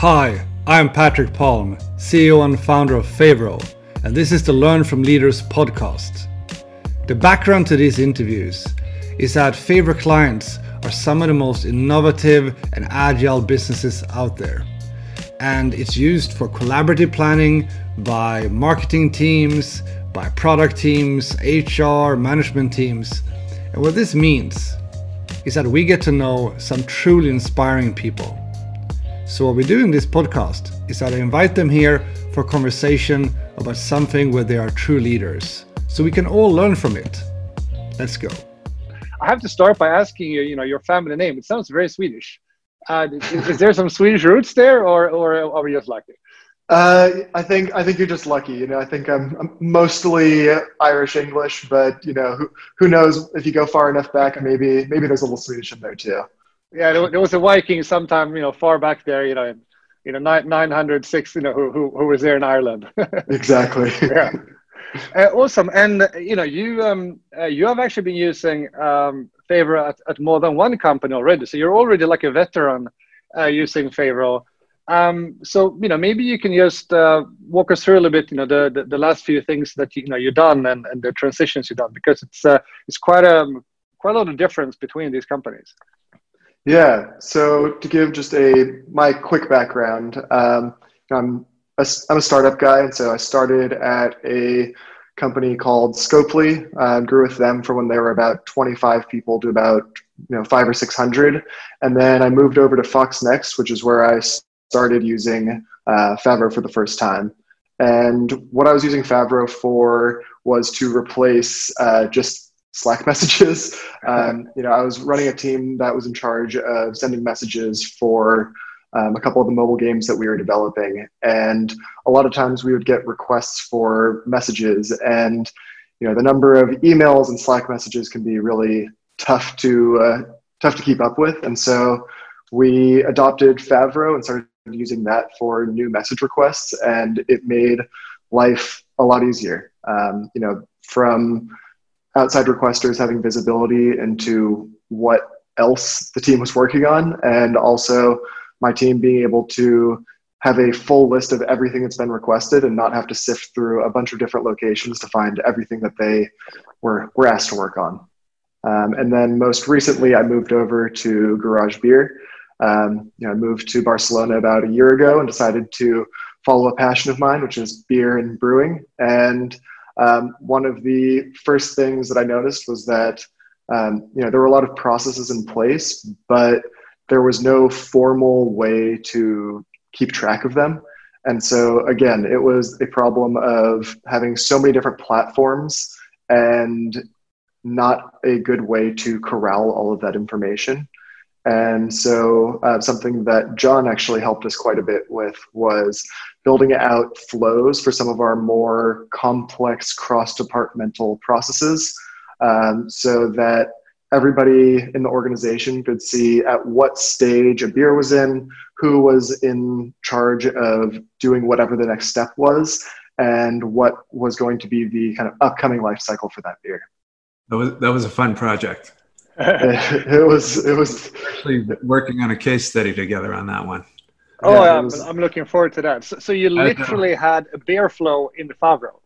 Hi, I'm Patric Palm, CEO and founder of Favro, and this is the Learn from Leaders podcast. The background to these interviews is that Favro clients are some of the most innovative and agile businesses out there. And it's used for collaborative planning by marketing teams, by product teams, HR, management teams. And what this means is that we get to know some truly inspiring people so, what we do in this podcast is that I invite them here for conversation about something where they are true leaders, so we can all learn from it. Let's go. I have to start by asking you, you know, your family name. It sounds very Swedish. Uh, is, is, there some Swedish roots there, or or are we just lucky? Uh, I think I think you're just lucky. You know, I think I'm, I'm, mostly Irish English, but you know, who who knows if you go far enough back, maybe maybe there's a little Swedish in there too. Yeah, there, was a Viking sometime, you know, far back there, you know, in, you know, nine, 906, you know, who, who, who was there in Ireland. exactly. yeah. Uh, awesome. And, uh, you know, you, um, uh, you have actually been using um, Favro at, at more than one company already. So you're already like a veteran uh, using Favro. Um, so, you know, maybe you can just uh, walk us through a little bit, you know, the, the, the, last few things that, you know, you've done and, and the transitions you've done, because it's, uh, it's quite a, quite a lot of difference between these companies. Yeah. So to give just a my quick background, um, I'm a, I'm a startup guy, and so I started at a company called Scopely. Uh, grew with them from when they were about 25 people to about you know five or six hundred, and then I moved over to FoxNext, which is where I started using uh, Favro for the first time. And what I was using Favro for was to replace uh, just Slack messages. Um, you know, I was running a team that was in charge of sending messages for um, a couple of the mobile games that we were developing, and a lot of times we would get requests for messages, and you know, the number of emails and Slack messages can be really tough to uh, tough to keep up with, and so we adopted Favro and started using that for new message requests, and it made life a lot easier. Um, you know, from outside requesters having visibility into what else the team was working on, and also my team being able to have a full list of everything that's been requested and not have to sift through a bunch of different locations to find everything that they were, were asked to work on. Um, and then most recently, I moved over to Garage Beer. Um, you know, I moved to Barcelona about a year ago and decided to follow a passion of mine, which is beer and brewing. And um, one of the first things that I noticed was that um, you know there were a lot of processes in place, but there was no formal way to keep track of them. And so again, it was a problem of having so many different platforms and not a good way to corral all of that information. And so, uh, something that John actually helped us quite a bit with was building out flows for some of our more complex cross departmental processes um, so that everybody in the organization could see at what stage a beer was in, who was in charge of doing whatever the next step was, and what was going to be the kind of upcoming life cycle for that beer. That was, that was a fun project. it was it was actually working on a case study together on that one. Oh, yeah, was, I'm looking forward to that. So, so you literally had a beer flow in the Favro.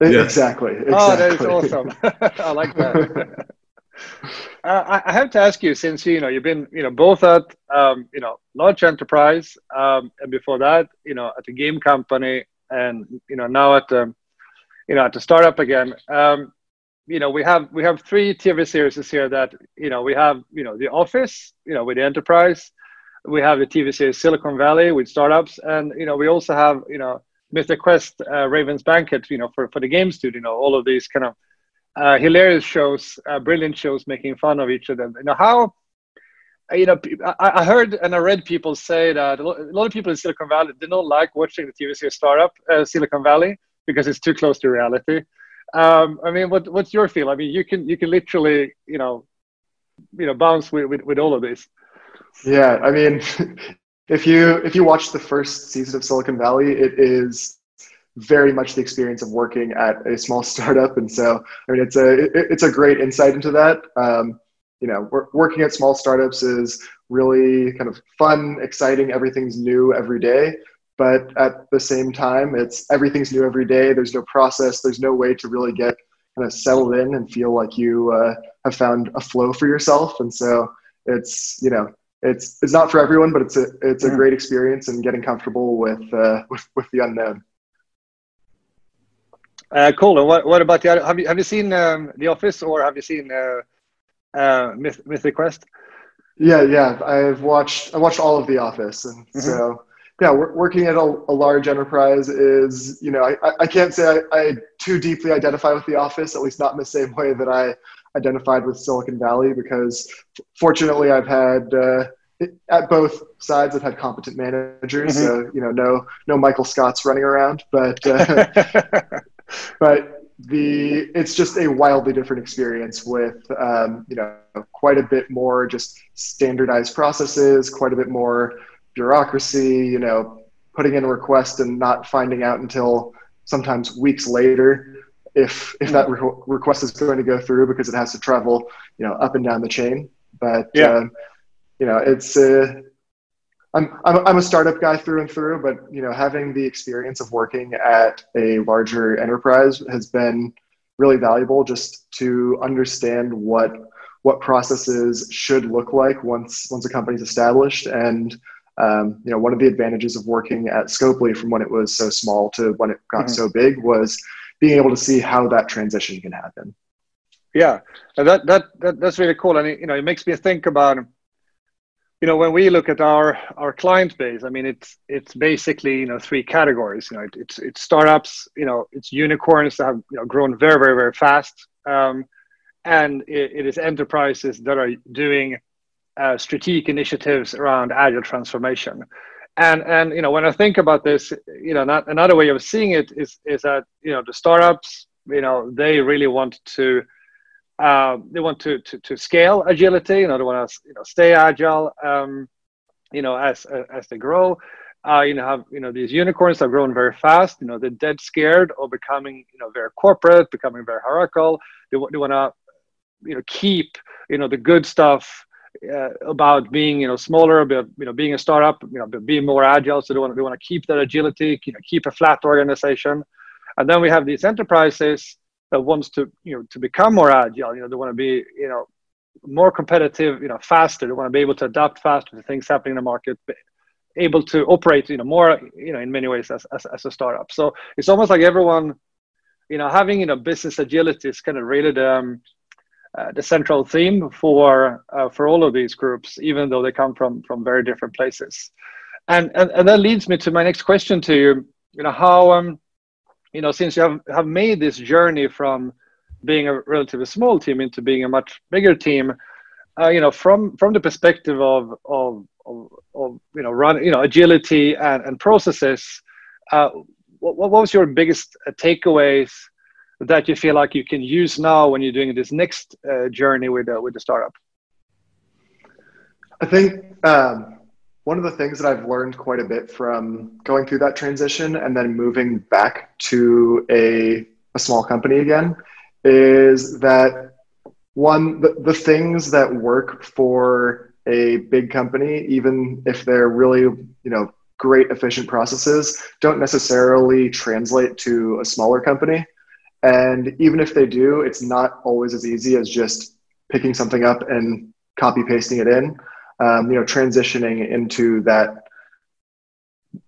Yes. Exactly, exactly. Oh, that is awesome. I like that. uh, I have to ask you, since you know you've been you know both at um, you know large enterprise um, and before that you know at a game company and you know now at the you know at the startup again. Um, you know we have we have three TV series here that you know we have you know the office you know with the enterprise. We have the TV series Silicon Valley with startups. And you know we also have you know Mythic Quest uh, Raven's Banquet you know for for the game studio you know all of these kind of uh, hilarious shows uh, brilliant shows making fun of each of them. You know how you know I, I heard and I read people say that a lot of people in Silicon Valley they don't like watching the TV series startup uh, Silicon Valley because it's too close to reality um, I mean, what, what's your feel? I mean, you can you can literally you know you know bounce with, with, with all of this. Yeah, I mean, if you if you watch the first season of Silicon Valley, it is very much the experience of working at a small startup, and so I mean, it's a it, it's a great insight into that. Um, you know, working at small startups is really kind of fun, exciting. Everything's new every day. But at the same time, it's everything's new every day. There's no process. There's no way to really get kind of settled in and feel like you uh, have found a flow for yourself. And so it's you know it's it's not for everyone, but it's a it's a mm. great experience and getting comfortable with uh, with, with the unknown. Uh, cool. And what, what about the other? Have you have you seen um, The Office or have you seen uh, uh, Myth, Mythic Quest? Yeah, yeah. I've watched I watched all of The Office, and mm-hmm. so yeah, working at a, a, large enterprise is you know I, I can't say I, I too deeply identify with The Office, at least not in the same way that I identified with Silicon Valley because fortunately I've had uh, at both sides I've had competent managers, mm-hmm. so you know no no Michael Scotts running around, but uh, but the it's just a wildly different experience with um, you know quite a bit more just standardized processes, quite a bit more bureaucracy, you know, putting in a request and not finding out until sometimes weeks later if if that re- request is going to go through because it has to travel you know up and down the chain but yeah. Um, you know it's uh, I'm, I'm i'm a startup guy through and through but you know having the experience of working at a larger enterprise has been really valuable just to understand what what processes should look like once once a company's established and um, you know one of the advantages of working at scopely from when it was so small to when it got mm-hmm. so big was being able to see how that transition can happen. Yeah, that, that that that's really cool, and it, you know it makes me think about you know when we look at our our client base. I mean, it's it's basically you know three categories. You know, it, it's it's startups. You know, it's unicorns that have you know grown very very very fast, um, and it, it is enterprises that are doing uh, strategic initiatives around agile transformation and and you know when i think about this you know not, another way of seeing it is is that you know the startups you know they really want to uh, they want to, to to scale agility you know they want to you know stay agile um, you know as as they grow uh, you know have you know these unicorns have grown very fast you know they're dead scared of becoming you know very corporate becoming very hierarchical they, they want to you know keep you know the good stuff uh, about being you know smaller, about you know being a startup, you know being more agile. So they want they want to keep that agility, you know keep a flat organization, and then we have these enterprises that wants to you know to become more agile. You know they want to be you know more competitive, you know faster. They want to be able to adapt faster to things happening in the market, able to operate you know more you know in many ways as as, as a startup. So it's almost like everyone you know having you know business agility is kind of really the um, uh, the central theme for uh, for all of these groups, even though they come from from very different places. And and, and that leads me to my next question to you. You know how um you know since you have have made this journey from being a relatively small team into being a much bigger team, uh, you know from from the perspective of of of, of you know run you know agility and, and processes. Uh, what, what was your biggest takeaways that you feel like you can use now when you're doing this next uh, journey with the, with the startup? I think um, one of the things that I've learned quite a bit from going through that transition and then moving back to a, a small company again is that one, the, the things that work for a big company, even if they're really, you know, great efficient processes, don't necessarily translate to a smaller company. And even if they do, it's not always as easy as just picking something up and copy pasting it in. Um, you know, transitioning into that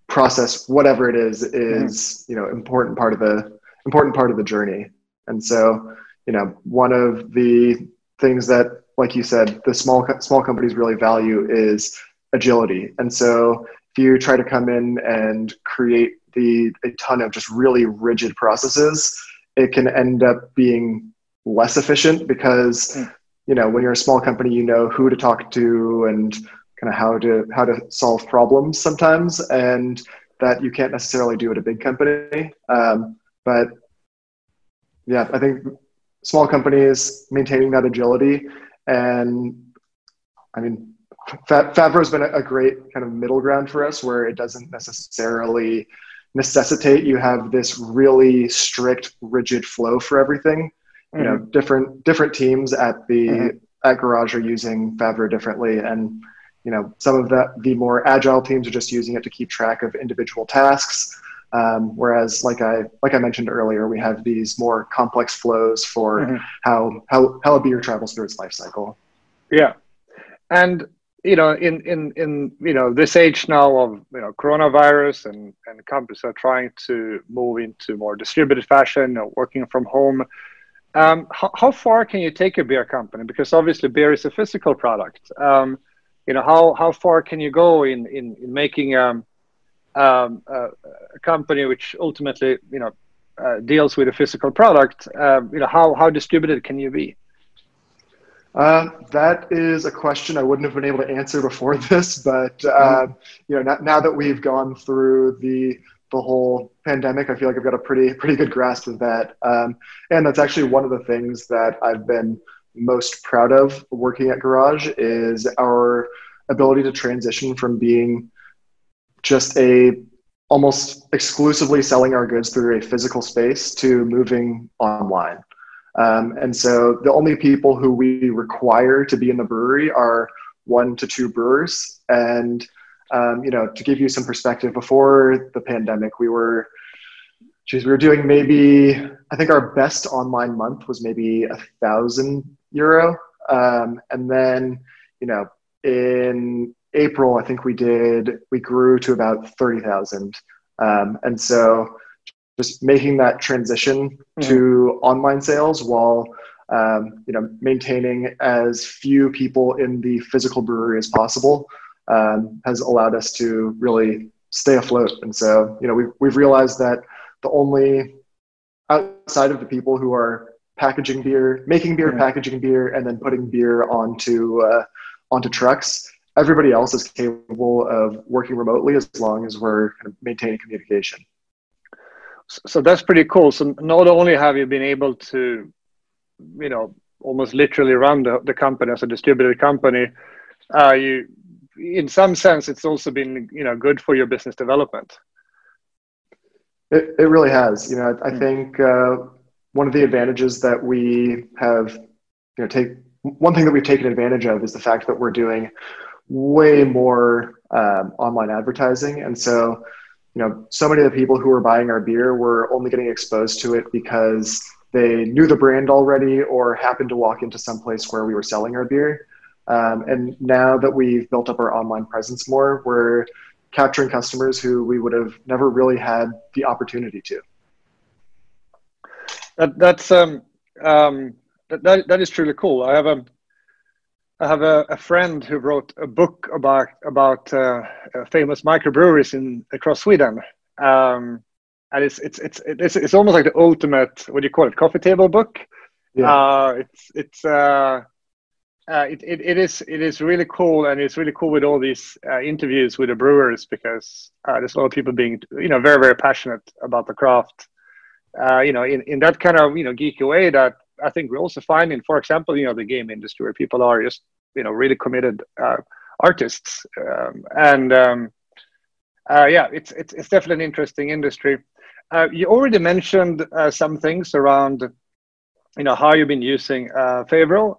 process, whatever it is, is mm-hmm. you know important part of the important part of the journey. And so, you know, one of the things that, like you said, the small small companies really value is agility. And so, if you try to come in and create the a ton of just really rigid processes, it can end up being less efficient because mm. you know when you're a small company you know who to talk to and kind of how to how to solve problems sometimes and that you can't necessarily do at a big company um, but yeah i think small companies maintaining that agility and i mean Favro has been a great kind of middle ground for us where it doesn't necessarily necessitate you have this really strict rigid flow for everything you know mm-hmm. different different teams at the mm-hmm. at Garage are using Favro differently, and you know some of the the more agile teams are just using it to keep track of individual tasks. Um, whereas, like I like I mentioned earlier, we have these more complex flows for mm-hmm. how how how a beer travels through its life cycle. Yeah, and you know, in in in you know this age now of you know coronavirus and and companies are trying to move into more distributed fashion, working from home. Um, how, how, far can you take a beer company? Because obviously, beer is a physical product. Um, you know, how how far can you go in in, in making um, um, a, a, company which ultimately you know uh, deals with a physical product? Uh, you know, how how distributed can you be? Uh, that is a question I wouldn't have been able to answer before this, but uh, you know, now, now, that we've gone through the the whole pandemic, I feel like I've got a pretty pretty good grasp of that, um, and that's actually one of the things that I've been most proud of working at Garage is our ability to transition from being just a almost exclusively selling our goods through a physical space to moving online. Um, and so the only people who we require to be in the brewery are one to two brewers. And, um, you know, to give you some perspective, before the pandemic, we were, geez, we were doing maybe, I think our best online month was maybe a thousand euro. Um, and then, you know, in April, I think we did, we grew to about 30,000. Um, and so, just making that transition mm-hmm. to online sales while um, you know maintaining as few people in the physical brewery as possible um, has allowed us to really stay afloat. And so you know we've we've realized that the only outside of the people who are packaging beer, making beer, mm-hmm. packaging beer, and then putting beer onto uh, onto trucks. Everybody else is capable of working remotely as long as we're kind of maintaining communication so that's pretty cool. So not only have you been able to, you know, almost literally run the, the company as a distributed company, uh, you, in some sense, it's also been, you know, good for your business development. It, it really has. You know, I, I mm. think uh, one of the advantages that we have, you know, take one thing that we've taken advantage of is the fact that we're doing way more um, online advertising, and so you know, so many of the people who were buying our beer were only getting exposed to it because they knew the brand already or happened to walk into some place where we were selling our beer. Um, and now that we've built up our online presence more, we're capturing customers who we would have never really had the opportunity to. That, that's um, um, that, that is truly cool. I have a I have a, a, friend who wrote a book about about uh, famous microbreweries in across Sweden, um, and it's, it's it's it's it's almost like the ultimate what do you call it coffee table book. Yeah. Uh, it's it's uh, uh, it, it, it is it is really cool and it's really cool with all these uh, interviews with the brewers because uh, there's a lot of people being you know very very passionate about the craft. Uh, you know, in, in that kind of you know geeky way that I think we're also finding, for example, you know, the game industry where people are just, you know, really committed uh, artists, um, and um, uh, yeah, it's, it's it's definitely an interesting industry. Uh, you already mentioned uh, some things around, you know, how you've been using uh.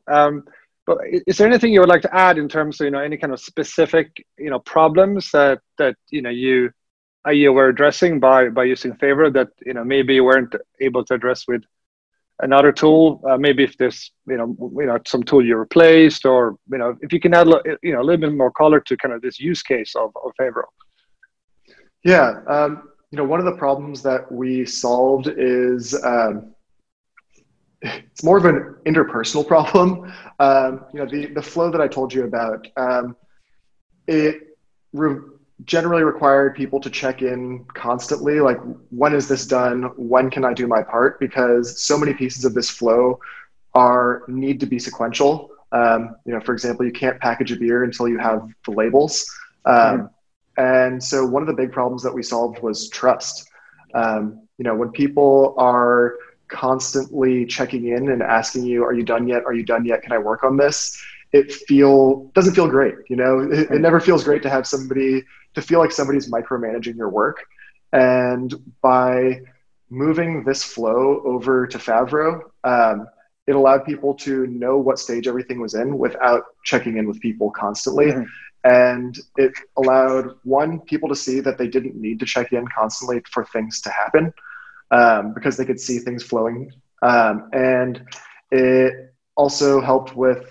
Um, but is there anything you would like to add in terms of you know any kind of specific you know problems that that you know you uh, you were addressing by by using Favro that you know maybe you weren't able to address with another tool uh, maybe if there's you know you know some tool you replaced or you know if you can add you know a little bit more color to kind of this use case of, of Favro. yeah um, you know one of the problems that we solved is um, it's more of an interpersonal problem um, you know the the flow that i told you about um, it re- generally required people to check in constantly like when is this done? When can i do my part? Because so many pieces of this flow are need to be sequential. Um, you know for example you can't package a beer until you have the labels. Um, mm-hmm. and so one of the big problems that we solved was trust. Um, you know when people are constantly checking in and asking you are you done yet? Are you done yet? Can i work on this it feel doesn't feel great you know it, it never feels great to have somebody to feel like somebody's micromanaging your work. And by moving this flow over to Favro, um, it allowed people to know what stage everything was in without checking in with people constantly. Mm-hmm. And it allowed one, people to see that they didn't need to check in constantly for things to happen um, because they could see things flowing. Um, and it also helped with,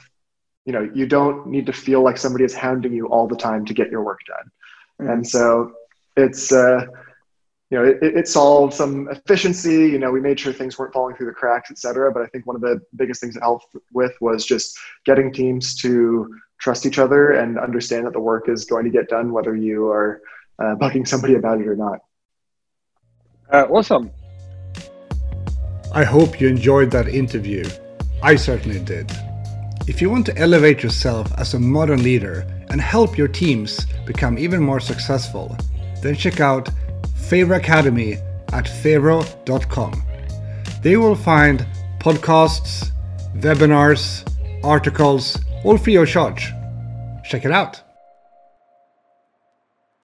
you know, you don't need to feel like somebody is hounding you all the time to get your work done. Mm-hmm. And so it's, uh, you know, it, it, solved some efficiency. You know, we made sure things weren't falling through the cracks, et cetera. But I think one of the biggest things it helped with was just getting teams to trust each other and understand that the work is going to get done, whether you are uh, bugging somebody about it or not. Uh, awesome. I hope you enjoyed that interview. I certainly did. If you want to elevate yourself as a modern leader and help your teams become even more successful, then check out Favro Academy at favro.com. There you will find podcasts, webinars, articles, all free of charge. Check it out.